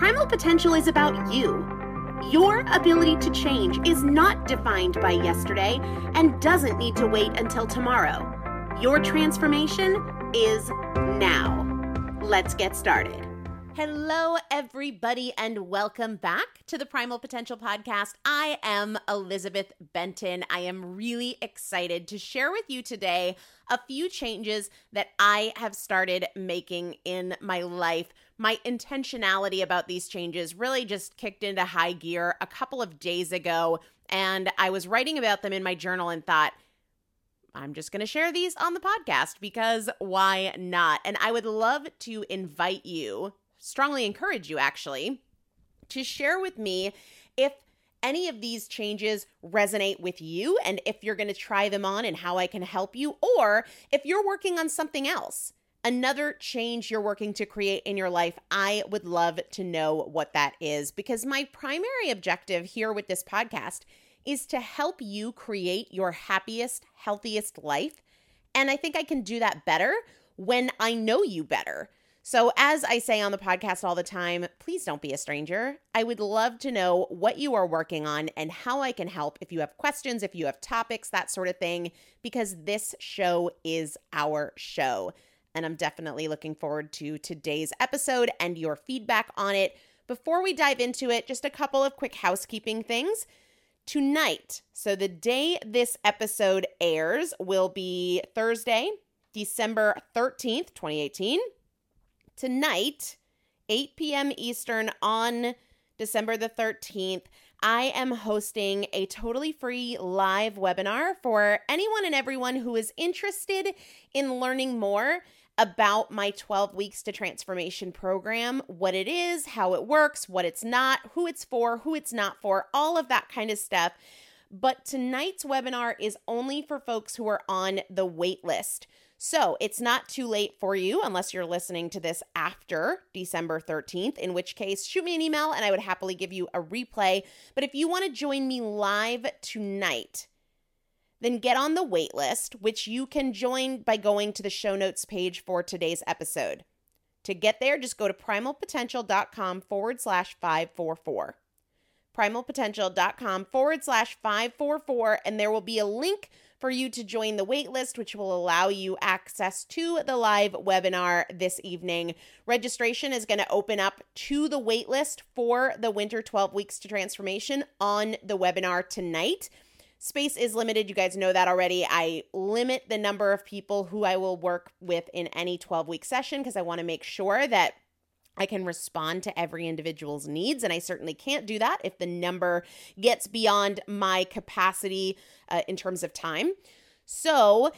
Primal potential is about you. Your ability to change is not defined by yesterday and doesn't need to wait until tomorrow. Your transformation is now. Let's get started. Hello, everybody, and welcome back to the Primal Potential Podcast. I am Elizabeth Benton. I am really excited to share with you today a few changes that I have started making in my life my intentionality about these changes really just kicked into high gear a couple of days ago. And I was writing about them in my journal and thought, I'm just going to share these on the podcast because why not? And I would love to invite you, strongly encourage you actually, to share with me if any of these changes resonate with you and if you're going to try them on and how I can help you, or if you're working on something else another change you're working to create in your life, I would love to know what that is because my primary objective here with this podcast is to help you create your happiest, healthiest life. And I think I can do that better when I know you better. So, as I say on the podcast all the time, please don't be a stranger. I would love to know what you are working on and how I can help if you have questions, if you have topics, that sort of thing, because this show is our show and I'm definitely looking forward to today's episode and your feedback on it. Before we dive into it, just a couple of quick housekeeping things. Tonight, so the day this episode airs will be Thursday, December 13th, 2018. Tonight, 8 p.m. Eastern on December the 13th, I am hosting a totally free live webinar for anyone and everyone who is interested in learning more about my 12 weeks to transformation program, what it is, how it works, what it's not, who it's for, who it's not for, all of that kind of stuff. But tonight's webinar is only for folks who are on the wait list. So it's not too late for you unless you're listening to this after December 13th, in which case, shoot me an email and I would happily give you a replay. But if you want to join me live tonight, then get on the wait list, which you can join by going to the show notes page for today's episode. To get there, just go to primalpotential.com forward slash 544. Primalpotential.com forward slash 544, and there will be a link for you to join the waitlist, which will allow you access to the live webinar this evening. Registration is going to open up to the waitlist for the Winter 12 Weeks to Transformation on the webinar tonight. Space is limited. You guys know that already. I limit the number of people who I will work with in any 12 week session because I want to make sure that I can respond to every individual's needs. And I certainly can't do that if the number gets beyond my capacity uh, in terms of time. So,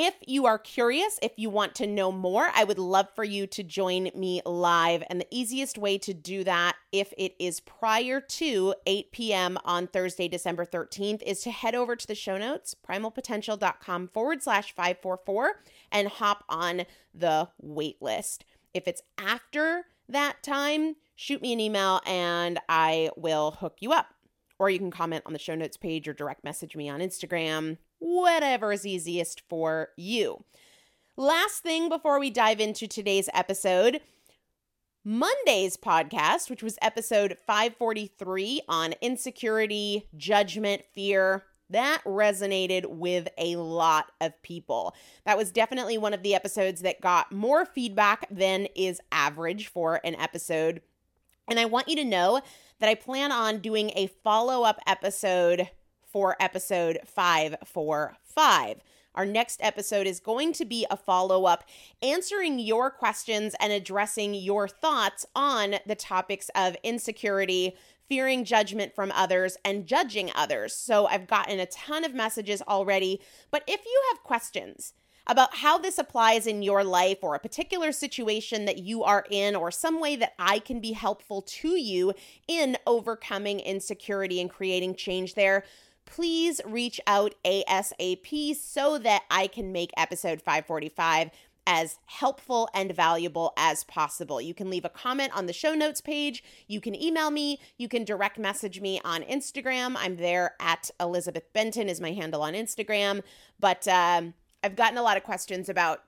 if you are curious, if you want to know more, I would love for you to join me live. And the easiest way to do that, if it is prior to 8 p.m. on Thursday, December 13th, is to head over to the show notes, primalpotential.com forward slash 544, and hop on the wait list. If it's after that time, shoot me an email and I will hook you up. Or you can comment on the show notes page or direct message me on Instagram whatever is easiest for you. Last thing before we dive into today's episode Monday's podcast, which was episode 543 on insecurity, judgment, fear, that resonated with a lot of people. That was definitely one of the episodes that got more feedback than is average for an episode. And I want you to know that I plan on doing a follow up episode for episode 545. Our next episode is going to be a follow up answering your questions and addressing your thoughts on the topics of insecurity, fearing judgment from others, and judging others. So I've gotten a ton of messages already. But if you have questions, about how this applies in your life or a particular situation that you are in, or some way that I can be helpful to you in overcoming insecurity and creating change there, please reach out ASAP so that I can make episode 545 as helpful and valuable as possible. You can leave a comment on the show notes page. You can email me. You can direct message me on Instagram. I'm there at Elizabeth Benton is my handle on Instagram. But um, I've gotten a lot of questions about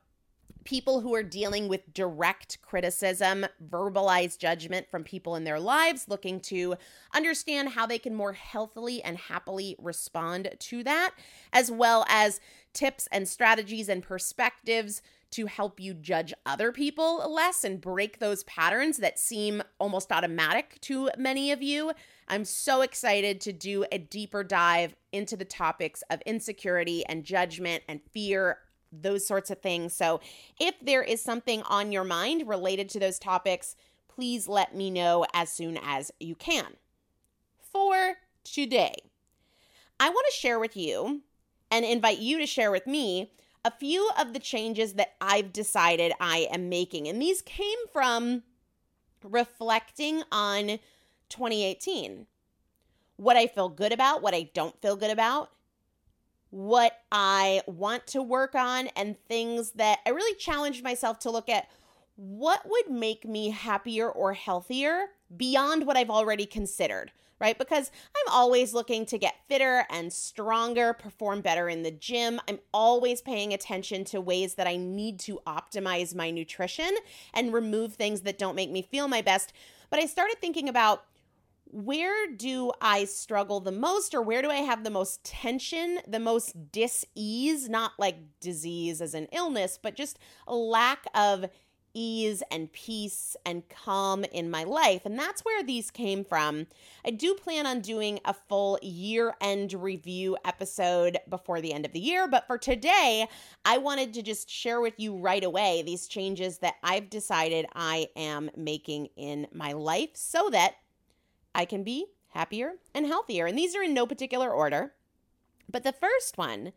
people who are dealing with direct criticism, verbalized judgment from people in their lives, looking to understand how they can more healthily and happily respond to that, as well as tips and strategies and perspectives to help you judge other people less and break those patterns that seem almost automatic to many of you. I'm so excited to do a deeper dive into the topics of insecurity and judgment and fear those sorts of things. So, if there is something on your mind related to those topics, please let me know as soon as you can. For today, I want to share with you and invite you to share with me a few of the changes that I've decided I am making. And these came from reflecting on 2018. What I feel good about, what I don't feel good about, what I want to work on, and things that I really challenged myself to look at what would make me happier or healthier beyond what I've already considered right? Because I'm always looking to get fitter and stronger, perform better in the gym. I'm always paying attention to ways that I need to optimize my nutrition and remove things that don't make me feel my best. But I started thinking about where do I struggle the most, or where do I have the most tension, the most dis ease? Not like disease as an illness, but just a lack of ease and peace and calm in my life. And that's where these came from. I do plan on doing a full year end review episode before the end of the year. But for today, I wanted to just share with you right away these changes that I've decided I am making in my life so that I can be happier and healthier. And these are in no particular order. But the first one,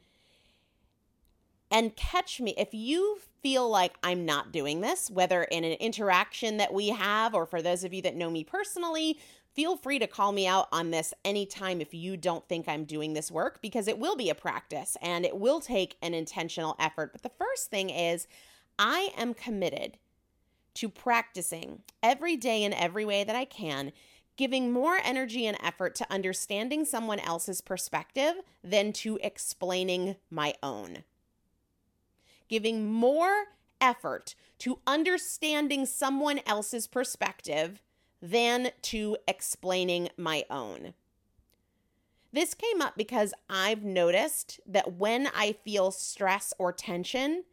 and catch me if you feel like I'm not doing this, whether in an interaction that we have or for those of you that know me personally, feel free to call me out on this anytime if you don't think I'm doing this work because it will be a practice and it will take an intentional effort. But the first thing is, I am committed to practicing every day in every way that I can, giving more energy and effort to understanding someone else's perspective than to explaining my own giving more effort to understanding someone else's perspective than to explaining my own. This came up because I've noticed that when I feel stress or tension,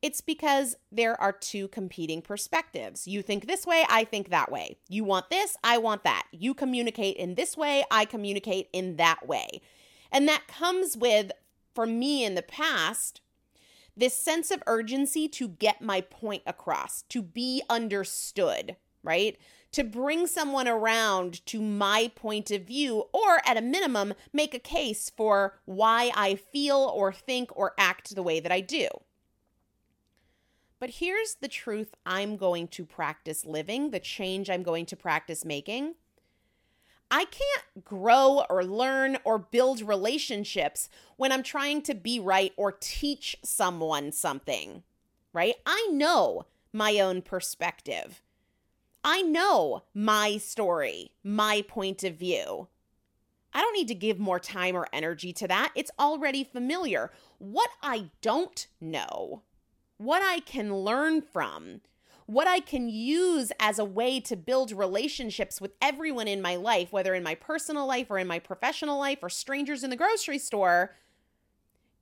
it's because there are two competing perspectives. You think this way, I think that way. You want this, I want that. You communicate in this way, I communicate in that way. And that comes with, for me in the past, this sense of urgency to get my point across, to be understood, right? To bring someone around to my point of view, or at a minimum, make a case for why I feel or think or act the way that I do. But here's the truth I'm going to practice living, the change I'm going to practice making. I can't grow or learn or build relationships when I'm trying to be right or teach someone something, right? I know my own perspective. I know my story, my point of view. I don't need to give more time or energy to that. It's already familiar. What I don't know, what I can learn from, what I can use as a way to build relationships with everyone in my life, whether in my personal life or in my professional life or strangers in the grocery store,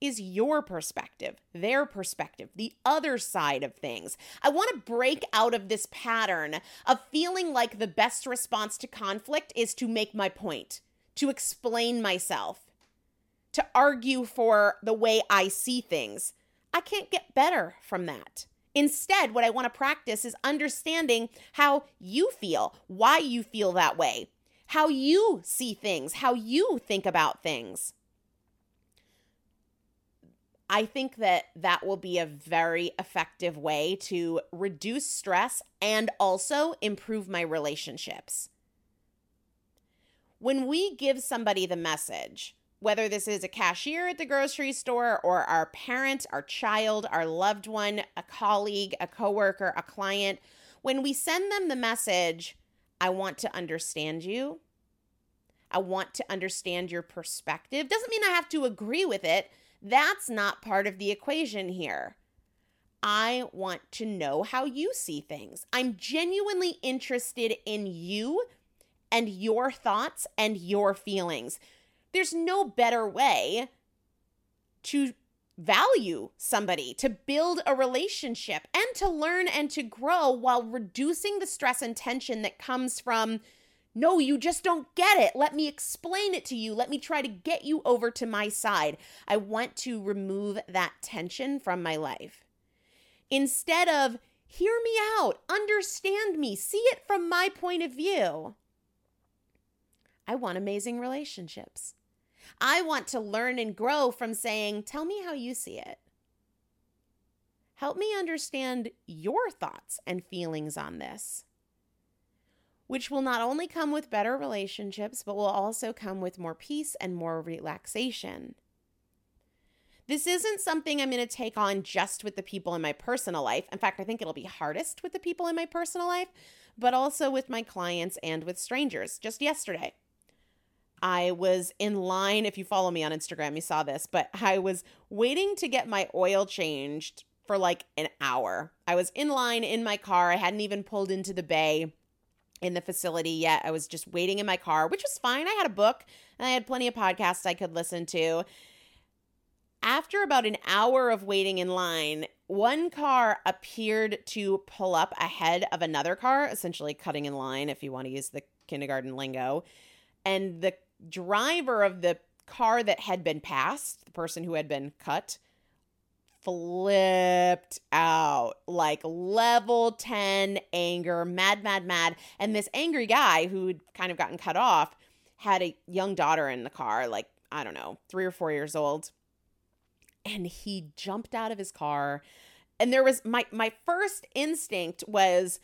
is your perspective, their perspective, the other side of things. I want to break out of this pattern of feeling like the best response to conflict is to make my point, to explain myself, to argue for the way I see things. I can't get better from that. Instead, what I want to practice is understanding how you feel, why you feel that way, how you see things, how you think about things. I think that that will be a very effective way to reduce stress and also improve my relationships. When we give somebody the message, whether this is a cashier at the grocery store or our parent, our child, our loved one, a colleague, a coworker, a client, when we send them the message, I want to understand you. I want to understand your perspective. Doesn't mean I have to agree with it. That's not part of the equation here. I want to know how you see things. I'm genuinely interested in you and your thoughts and your feelings. There's no better way to value somebody, to build a relationship, and to learn and to grow while reducing the stress and tension that comes from. No, you just don't get it. Let me explain it to you. Let me try to get you over to my side. I want to remove that tension from my life. Instead of Hear me out, understand me, see it from my point of view. I want amazing relationships. I want to learn and grow from saying, Tell me how you see it. Help me understand your thoughts and feelings on this, which will not only come with better relationships, but will also come with more peace and more relaxation. This isn't something I'm going to take on just with the people in my personal life. In fact, I think it'll be hardest with the people in my personal life, but also with my clients and with strangers. Just yesterday, I was in line. If you follow me on Instagram, you saw this, but I was waiting to get my oil changed for like an hour. I was in line in my car. I hadn't even pulled into the bay in the facility yet. I was just waiting in my car, which was fine. I had a book and I had plenty of podcasts I could listen to. After about an hour of waiting in line, one car appeared to pull up ahead of another car, essentially cutting in line, if you want to use the kindergarten lingo. And the driver of the car that had been passed, the person who had been cut, flipped out like level 10 anger, mad, mad, mad. And this angry guy who'd kind of gotten cut off had a young daughter in the car, like, I don't know, three or four years old. And he jumped out of his car. And there was my my first instinct was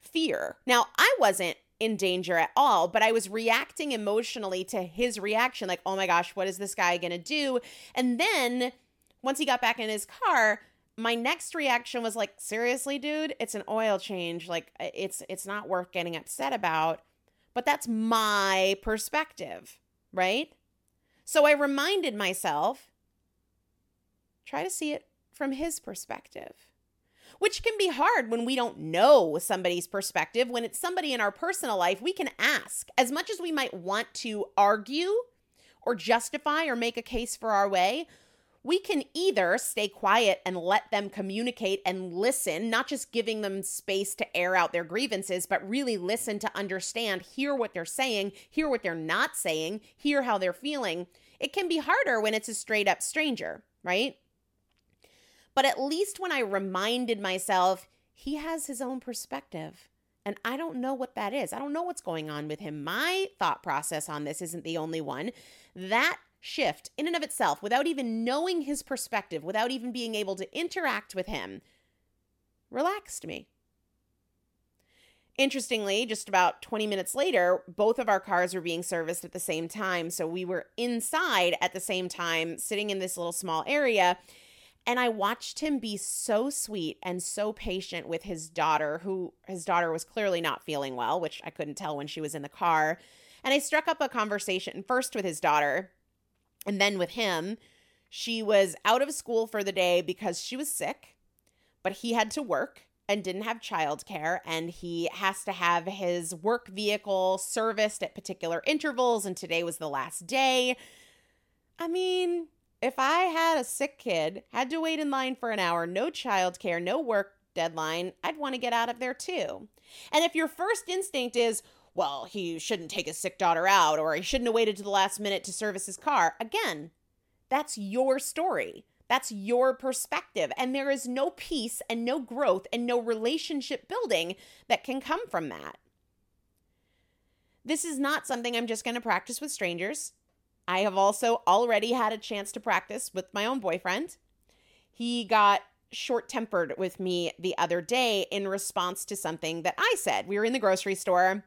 fear. Now, I wasn't in danger at all, but I was reacting emotionally to his reaction like, "Oh my gosh, what is this guy to do?" And then once he got back in his car, my next reaction was like, "Seriously, dude, it's an oil change. Like uh, it's it's not worth getting upset about." But that's my perspective, right? So I reminded myself try to see it from his perspective which can be hard when we don't know somebody's perspective. When it's somebody in our personal life, we can ask. As much as we might want to argue or justify or make a case for our way, we can either stay quiet and let them communicate and listen, not just giving them space to air out their grievances, but really listen to understand, hear what they're saying, hear what they're not saying, hear how they're feeling. It can be harder when it's a straight up stranger, right? But at least when I reminded myself, he has his own perspective. And I don't know what that is. I don't know what's going on with him. My thought process on this isn't the only one. That shift, in and of itself, without even knowing his perspective, without even being able to interact with him, relaxed me. Interestingly, just about 20 minutes later, both of our cars were being serviced at the same time. So we were inside at the same time, sitting in this little small area. And I watched him be so sweet and so patient with his daughter, who his daughter was clearly not feeling well, which I couldn't tell when she was in the car. And I struck up a conversation first with his daughter and then with him. She was out of school for the day because she was sick, but he had to work and didn't have childcare. And he has to have his work vehicle serviced at particular intervals. And today was the last day. I mean, if I had a sick kid, had to wait in line for an hour, no childcare, no work deadline, I'd want to get out of there too. And if your first instinct is, well, he shouldn't take his sick daughter out or he shouldn't have waited to the last minute to service his car, again, that's your story. That's your perspective. And there is no peace and no growth and no relationship building that can come from that. This is not something I'm just going to practice with strangers. I have also already had a chance to practice with my own boyfriend. He got short tempered with me the other day in response to something that I said. We were in the grocery store.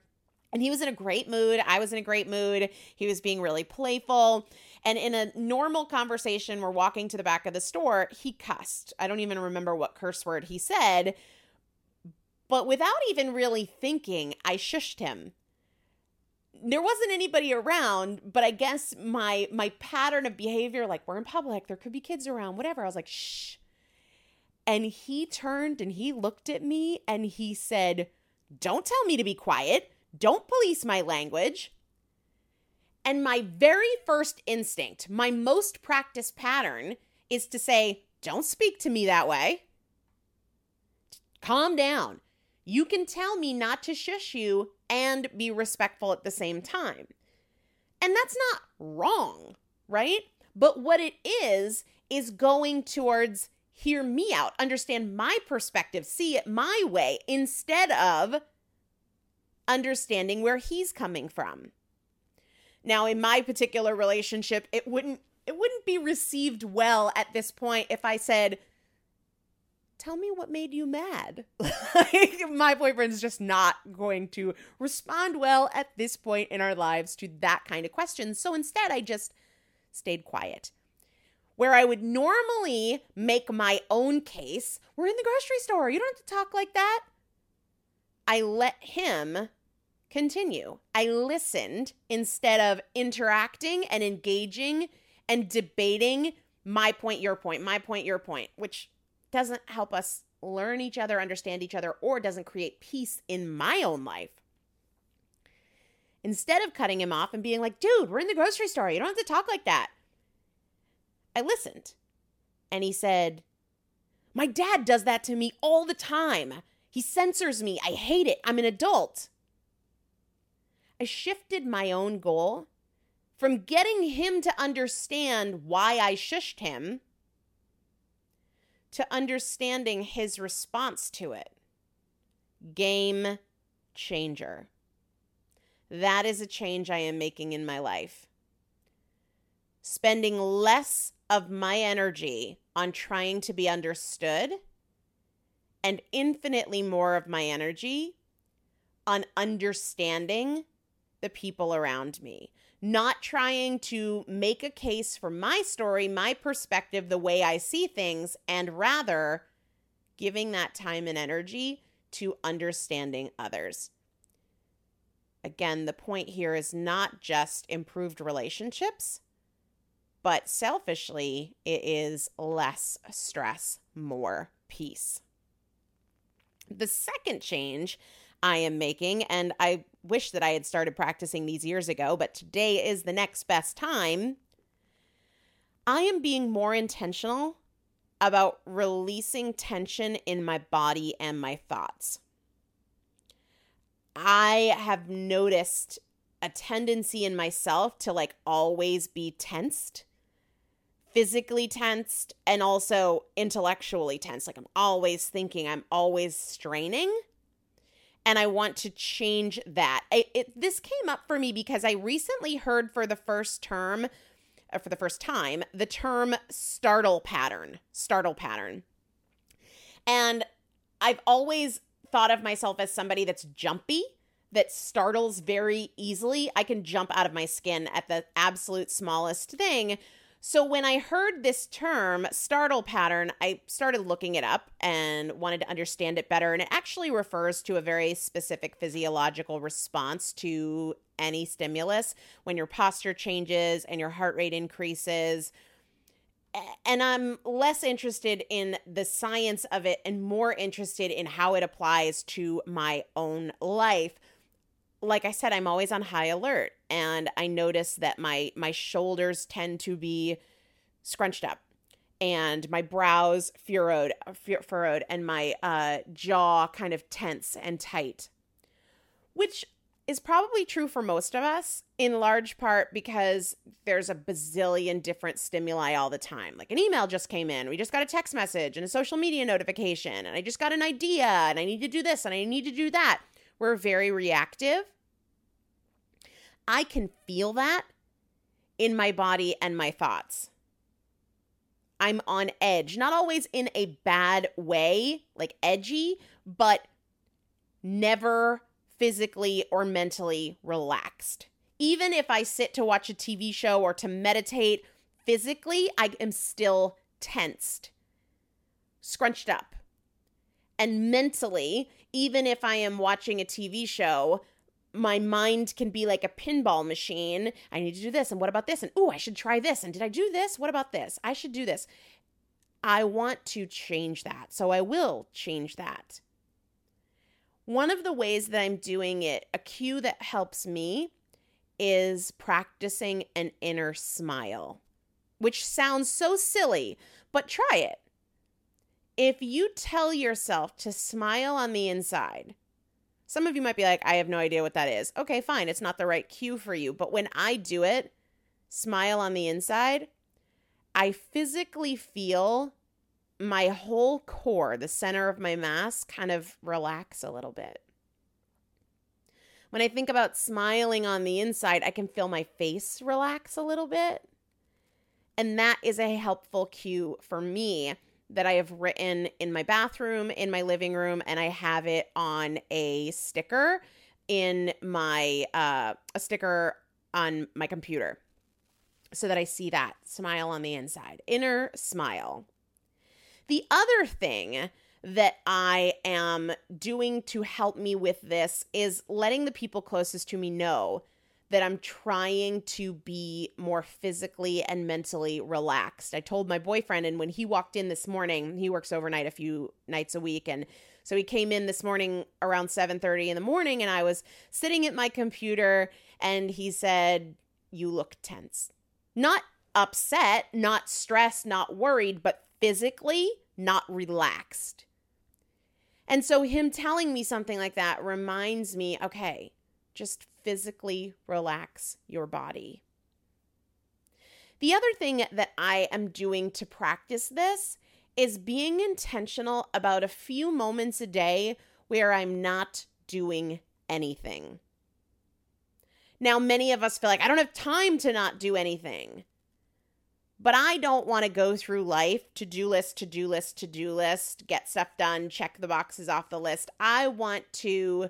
And he was in a great mood. I was in a great mood. He was being really playful. And in a normal conversation, we're walking to the back of the store. He cussed. I don't even remember what curse word he said. But without even really thinking, I shushed him there wasn't anybody around but i guess my my pattern of behavior like we're in public there could be kids around whatever i was like shh. And he turned and he looked at me and he said don't tell me to be quiet. Don't police my language. And my very first instinct my most practiced pattern is to say don't speak to me that way. Calm down. You can tell me not to shush you and be respectful at the same time. And that's not wrong, right? But what it is, is going towards hear me out, understand my perspective, see it my way instead of understanding where he's coming from. Now, in my particular relationship, it wouldn't it wouldn't be received well at this point if I said, tell me what made you mad. my boyfriend's just not going to respond well at this point in our lives to that kind of question. So instead, I just stayed quiet. Where I would normally make my own case, we're in the grocery store. You don't have to talk like that. I let him continue. I listened instead of interacting and engaging and debating my point, your point, my point, your point, which doesn't help us learn each other, understand each other, or doesn't create peace in my own life. Instead of cutting him off and being like, dude, we're in the grocery store. You don't have to talk like that. I listened. And he said, My dad does that to me all the time. He censors me. I hate it. I'm an adult. I shifted my own goal from getting him to understand why I shushed him to understanding his response to it. Game changer. That is a change I am making in my life. Spending less of my energy on trying to be understood and infinitely more of my energy on understanding the people around me, not trying to make a case for my story, my perspective, the way I see things, and rather giving that time and energy to understanding others. Again, the point here is not just improved relationships, but selfishly, it is less stress, more peace. The second change I am making, and I wish that I had started practicing these years ago, but today is the next best time. I am being more intentional about releasing tension in my body and my thoughts. I have noticed a tendency in myself to like always be tensed, physically tensed, and also intellectually tense. Like I'm always thinking, I'm always straining and I want to change that. I, it, this came up for me because I recently heard for the first term, uh, for the first time, the term startle pattern. Startle pattern. And I've always thought of myself as somebody that's jumpy, that startles very easily. I can jump out of my skin at the absolute smallest thing. So when I heard this term, startle pattern, I started looking it up and wanted to understand it better. And it actually refers to a very specific physiological response to any stimulus when your posture changes and your heart rate increases. And I'm less interested in the science of it and more interested in how it applies to my own life like I said, I'm always on high alert, and I notice that my my shoulders tend to be scrunched up, and my brows furrowed, furrowed, and my uh, jaw kind of tense and tight, which is probably true for most of us in large part because there's a bazillion different stimuli all the time. Like an email just came in, we just got a text message and a social media notification, and I just got an idea and I need to do this and I need to do that. We're very reactive. I can feel that in my body and my thoughts. I'm on edge, not always in a bad way, like edgy, but never physically or mentally relaxed. Even if I sit to watch a TV show or to meditate, physically, I am still tensed, scrunched up. And mentally, even if I am watching a TV show, my mind can be like a pinball machine. I need to do this. And what about this? And oh, I should try this. And did I do this? What about this? I should do this. I want to change that. So I will change that. One of the ways that I'm doing it, a cue that helps me, is practicing an inner smile, which sounds so silly, but try it. If you tell yourself to smile on the inside, some of you might be like, I have no idea what that is. Okay, fine. It's not the right cue for you. But when I do it, smile on the inside, I physically feel my whole core, the center of my mass, kind of relax a little bit. When I think about smiling on the inside, I can feel my face relax a little bit. And that is a helpful cue for me that I have written in my bathroom, in my living room, and I have it on a sticker in my uh, a sticker on my computer so that I see that smile on the inside. Inner smile. The other thing that I am doing to help me with this is letting the people closest to me know that I'm trying to be more physically and mentally relaxed. I told my boyfriend and when he walked in this morning, he works overnight a few nights a week and so he came in this morning around 7:30 in the morning and I was sitting at my computer and he said, "You look tense." Not upset, not stressed, not worried, but physically not relaxed. And so, him telling me something like that reminds me okay, just physically relax your body. The other thing that I am doing to practice this is being intentional about a few moments a day where I'm not doing anything. Now, many of us feel like I don't have time to not do anything. But I don't want to go through life to do list, to do list, to do list, get stuff done, check the boxes off the list. I want to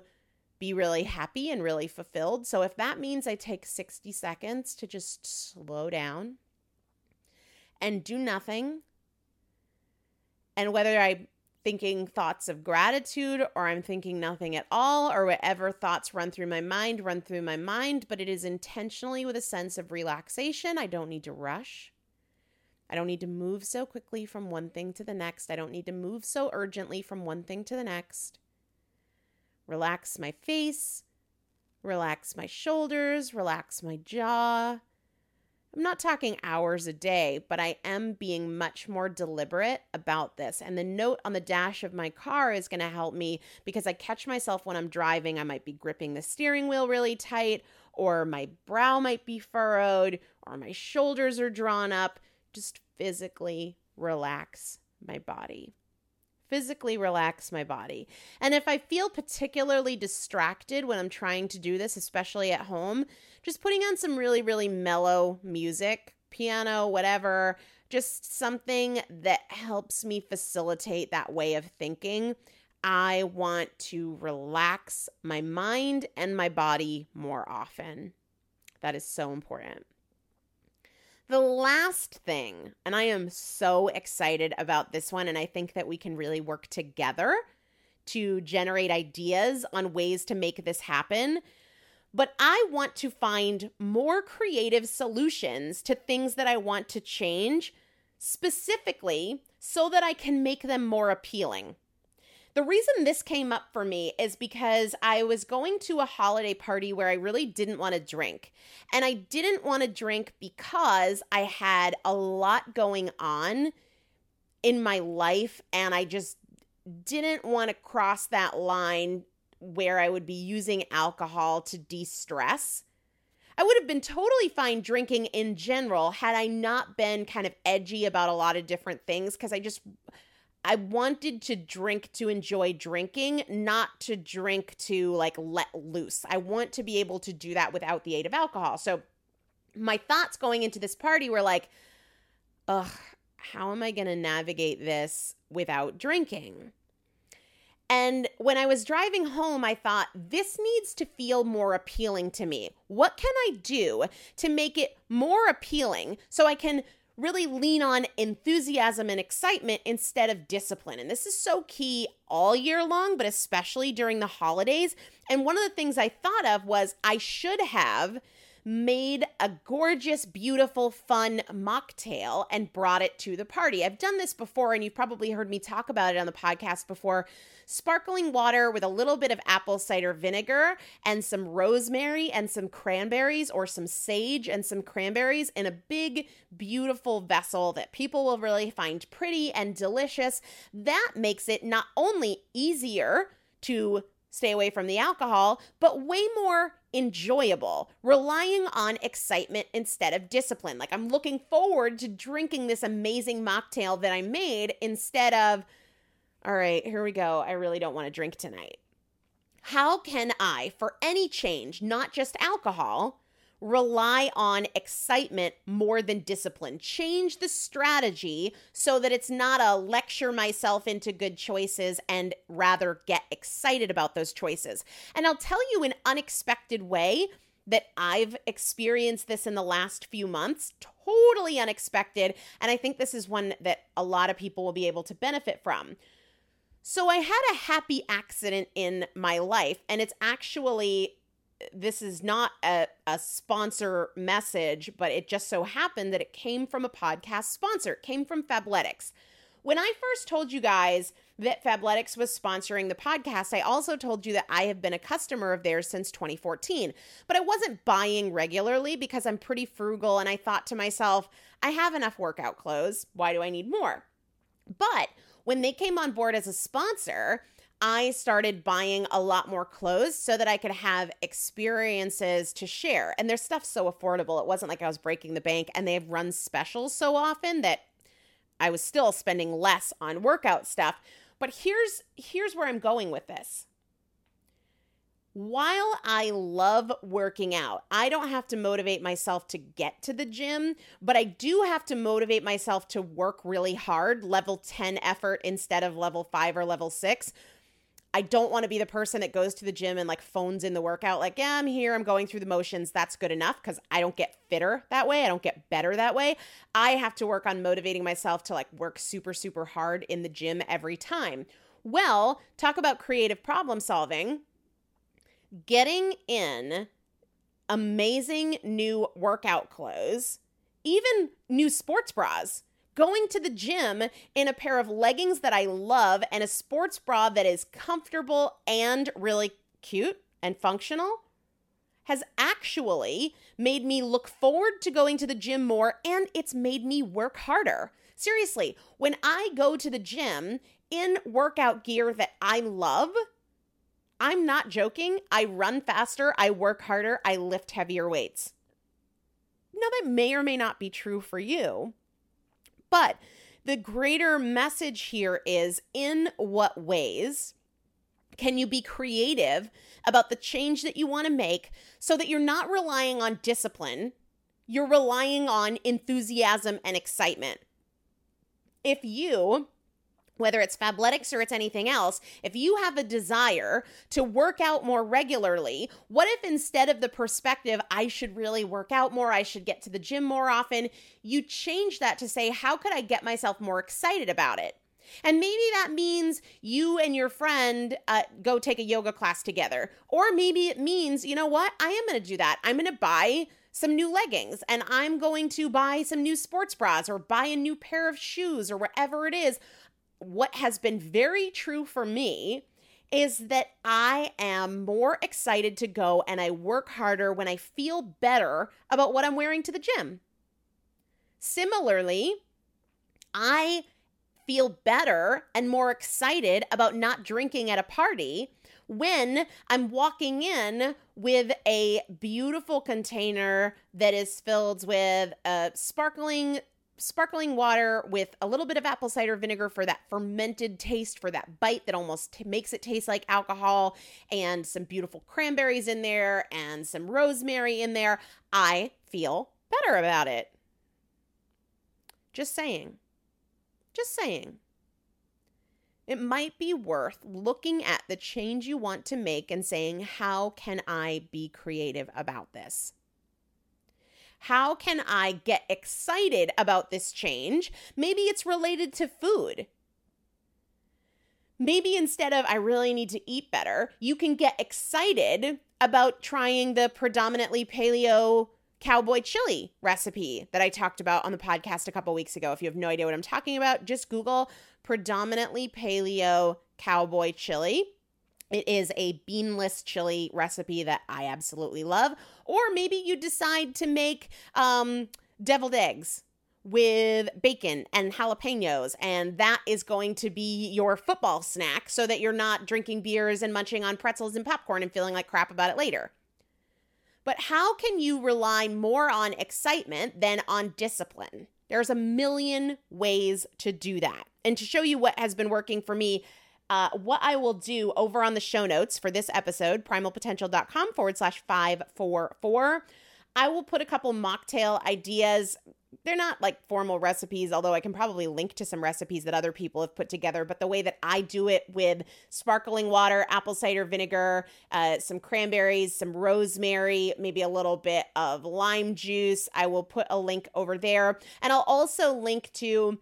be really happy and really fulfilled. So if that means I take 60 seconds to just slow down and do nothing, and whether I'm thinking thoughts of gratitude or I'm thinking nothing at all, or whatever thoughts run through my mind, run through my mind, but it is intentionally with a sense of relaxation. I don't need to rush. I don't need to move so quickly from one thing to the next. I don't need to move so urgently from one thing to the next. Relax my face, relax my shoulders, relax my jaw. I'm not talking hours a day, but I am being much more deliberate about this. And the note on the dash of my car is going to help me because I catch myself when I'm driving. I might be gripping the steering wheel really tight, or my brow might be furrowed, or my shoulders are drawn up just physically relax my body. Physically relax my body. And if I feel particularly distracted when I'm trying to do this, especially at home, just putting on some really, really mellow music, piano, whatever, just something that helps me facilitate that way of thinking. I want to relax my mind and my body more often. That is so important. The last thing, and I am so excited about this one, and I think that we can really work together to generate ideas on ways to make this happen. But I want to find more creative solutions to things that I want to change, specifically so that I can make them more appealing. The reason this came up for me is because I was going to a holiday party where I really didn't want to drink. And I didn't want to drink because I had a lot going on in my life and I just didn't want to cross that line where I would be using alcohol to de stress. I would have been totally fine drinking in general had I not been kind of edgy about a lot of different things because I just I wanted to drink to enjoy drinking, not to drink to like let loose. I want to be able to do that without the aid of alcohol. So my thoughts going into this party were like, ugh, how am I going to navigate this without drinking? And when I was driving home, I thought, this needs to feel more appealing to me. What can I do to make it more appealing so I can really lean on enthusiasm and excitement instead of discipline. And this is so key all year long, but especially during the holidays. And one of the things I thought of was I should have made a gorgeous, beautiful, fun mocktail and brought it to the party. I've done this before, and you've probably heard me talk about it on the podcast before. Sparkling water with a little bit of apple cider vinegar and some rosemary and some cranberries or some sage and some cranberries in a big, beautiful vessel that people will really find pretty and delicious. That makes it not only easier to stay away from the alcohol, but way more enjoyable, relying on excitement instead of discipline. Like I'm looking forward to drinking this amazing mocktail that I made instead of, all right, here we go. I really don't want to drink tonight. How can I, for any change, not just alcohol, rely on excitement more than discipline. Change the strategy so that it's not a lecture myself into good choices and rather get excited about those choices. And I'll tell you an unexpected way that I've experienced this in the last few months, totally unexpected. And I think this is one that a lot of people will be able to benefit from. So I had a happy accident in my life, and it's actually this is not a, a sponsor message, but it just so happened that it came from a podcast sponsor. It came from Fabletics. When I first told you guys that Fabletics was sponsoring the podcast, I also told you that I have been a customer of theirs since 2014. But I wasn't buying regularly because I'm pretty frugal and I thought to myself, I have enough workout clothes. Why do I need more? But when they came on board as a sponsor, I started buying a lot more clothes so that I could have experiences to share. And their stuff's so affordable. It wasn't like I was breaking the bank and they've run specials so often that I was still spending less on workout stuff. But here's here's where I'm going with this. While I love working out, I don't have to motivate myself to get to the gym, but I do have to motivate myself to work really hard, level 10 effort instead of level 5 or level 6 I don't want to be the person that goes to the gym and like phones in the workout, like, yeah, I'm here, I'm going through the motions. That's good enough because I don't get fitter that way. I don't get better that way. I have to work on motivating myself to like work super, super hard in the gym every time. Well, talk about creative problem solving. Getting in amazing new workout clothes, even new sports bras going to the gym in a pair of leggings that I love and a sports bra that is comfortable and really cute and functional has actually made me look forward to going to the gym more and it's made me work harder. Seriously, when I go to the gym in workout gear that I love, I'm not joking. I run faster, I work harder, I lift heavier weights. Now, that may or may not be true for you, but the greater message here is in what ways can you be creative about the change that you want to make so that you're not relying on discipline, you're relying on enthusiasm and excitement? If you whether it's Fabletics or it's anything else, if you have a desire to work out more regularly, what if instead of the perspective, I should really work out more, I should get to the gym more often, you change that to say, how could I get myself more excited about it? And maybe that means you and your friend uh, go take a yoga class together. Or maybe it means, you know what? I am going to do that. I'm going to buy some new leggings and I'm going to buy some new sports bras or buy a new pair of shoes or whatever it is what has been very true for me is that I am more excited to go and I work harder when I feel better about what I'm wearing to the gym. Similarly, I feel better and more excited about not drinking at a party when I'm walking in with a beautiful container that is filled with a sparkling sparkling water with a little bit of apple cider vinegar for that fermented taste, for that bite that almost t- makes it taste like alcohol, and some beautiful cranberries in there and some rosemary in there, I feel better about it. Just saying. Just saying. It might be worth looking at the change you want to make and saying, How can I be creative about this? How can I get excited about this change? Maybe it's related to food. Maybe instead of I really need to eat better, you can get excited about trying the predominantly paleo cowboy chili recipe that I talked about on the podcast a couple weeks ago. If you have no idea what I'm talking about, just Google predominantly paleo cowboy chili. It is a beanless chili recipe that I absolutely love. Or maybe you decide to make um, deviled eggs with bacon and jalapenos, and that is going to be your football snack so that you're not drinking beers and munching on pretzels and popcorn and feeling like crap about it later. But how can you rely more on excitement than on discipline? There's a million ways to do that. And to show you what has been working for me, uh, what I will do over on the show notes for this episode, primalpotential.com forward slash 544, I will put a couple mocktail ideas they're not like formal recipes, although I can probably link to some recipes that other people have put together. But the way that I do it with sparkling water, apple cider vinegar, uh, some cranberries, some rosemary, maybe a little bit of lime juice, I will put a link over there. And I'll also link to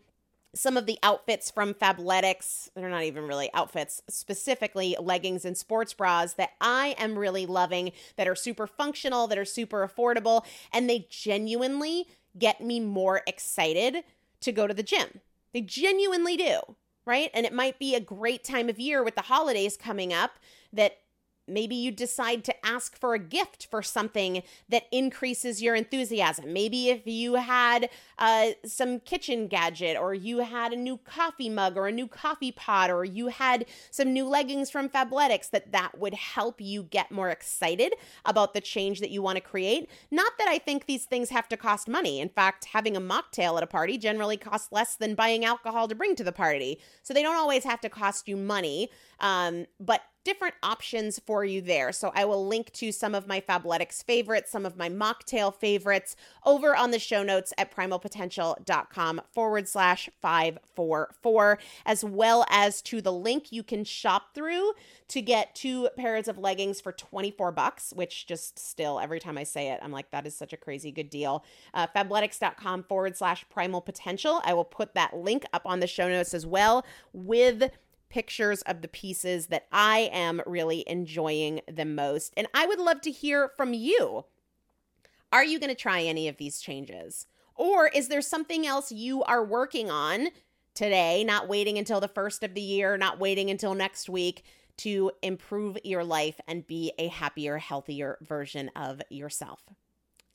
some of the outfits from Fabletics, they're not even really outfits, specifically leggings and sports bras that I am really loving, that are super functional, that are super affordable, and they genuinely get me more excited to go to the gym. They genuinely do, right? And it might be a great time of year with the holidays coming up that Maybe you decide to ask for a gift for something that increases your enthusiasm. Maybe if you had uh, some kitchen gadget, or you had a new coffee mug, or a new coffee pot, or you had some new leggings from Fabletics, that that would help you get more excited about the change that you want to create. Not that I think these things have to cost money. In fact, having a mocktail at a party generally costs less than buying alcohol to bring to the party. So they don't always have to cost you money. Um, but different options for you there. So I will link to some of my Fabletics favorites, some of my mocktail favorites over on the show notes at primalpotential.com forward slash 544, as well as to the link you can shop through to get two pairs of leggings for 24 bucks, which just still, every time I say it, I'm like, that is such a crazy good deal. Uh, fabletics.com forward slash primal potential. I will put that link up on the show notes as well with pictures of the pieces that I am really enjoying the most. And I would love to hear from you. Are you going to try any of these changes? Or is there something else you are working on today, not waiting until the first of the year, not waiting until next week to improve your life and be a happier, healthier version of yourself?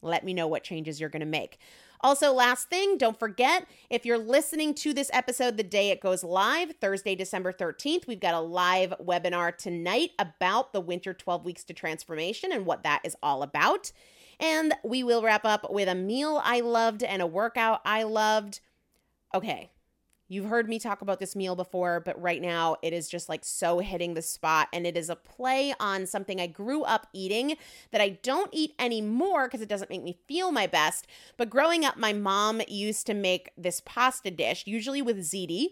Let me know what changes you're going to make. Also, last thing, don't forget if you're listening to this episode the day it goes live, Thursday, December 13th, we've got a live webinar tonight about the winter 12 weeks to transformation and what that is all about. And we will wrap up with a meal I loved and a workout I loved. Okay, You've heard me talk about this meal before, but right now it is just like so hitting the spot. And it is a play on something I grew up eating that I don't eat anymore because it doesn't make me feel my best. But growing up, my mom used to make this pasta dish, usually with ziti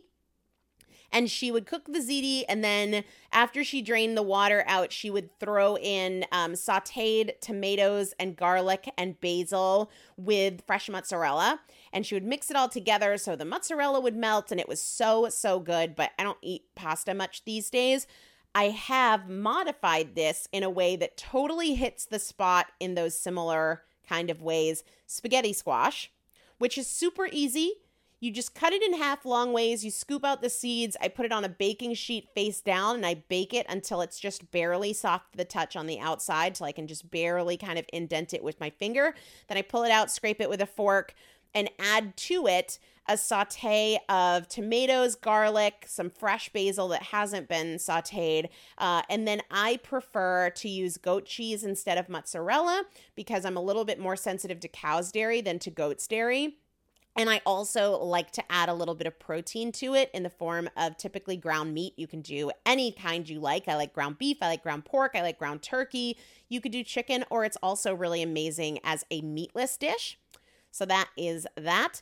and she would cook the ziti and then after she drained the water out she would throw in um, sauteed tomatoes and garlic and basil with fresh mozzarella and she would mix it all together so the mozzarella would melt and it was so so good but i don't eat pasta much these days i have modified this in a way that totally hits the spot in those similar kind of ways spaghetti squash which is super easy you just cut it in half long ways. You scoop out the seeds. I put it on a baking sheet face down and I bake it until it's just barely soft to the touch on the outside, so I can just barely kind of indent it with my finger. Then I pull it out, scrape it with a fork, and add to it a saute of tomatoes, garlic, some fresh basil that hasn't been sauteed. Uh, and then I prefer to use goat cheese instead of mozzarella because I'm a little bit more sensitive to cow's dairy than to goat's dairy. And I also like to add a little bit of protein to it in the form of typically ground meat. You can do any kind you like. I like ground beef, I like ground pork, I like ground turkey. You could do chicken, or it's also really amazing as a meatless dish. So that is that.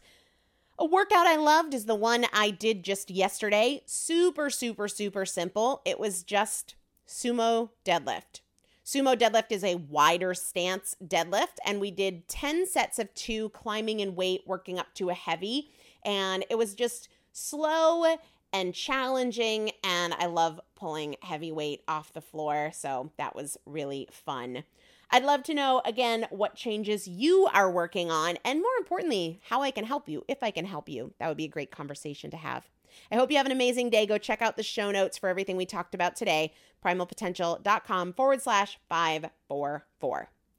A workout I loved is the one I did just yesterday. Super, super, super simple. It was just sumo deadlift. Sumo deadlift is a wider stance deadlift, and we did 10 sets of two climbing in weight, working up to a heavy. And it was just slow and challenging. And I love pulling heavy weight off the floor. So that was really fun. I'd love to know again what changes you are working on, and more importantly, how I can help you if I can help you. That would be a great conversation to have. I hope you have an amazing day. Go check out the show notes for everything we talked about today. Primalpotential.com forward slash 544.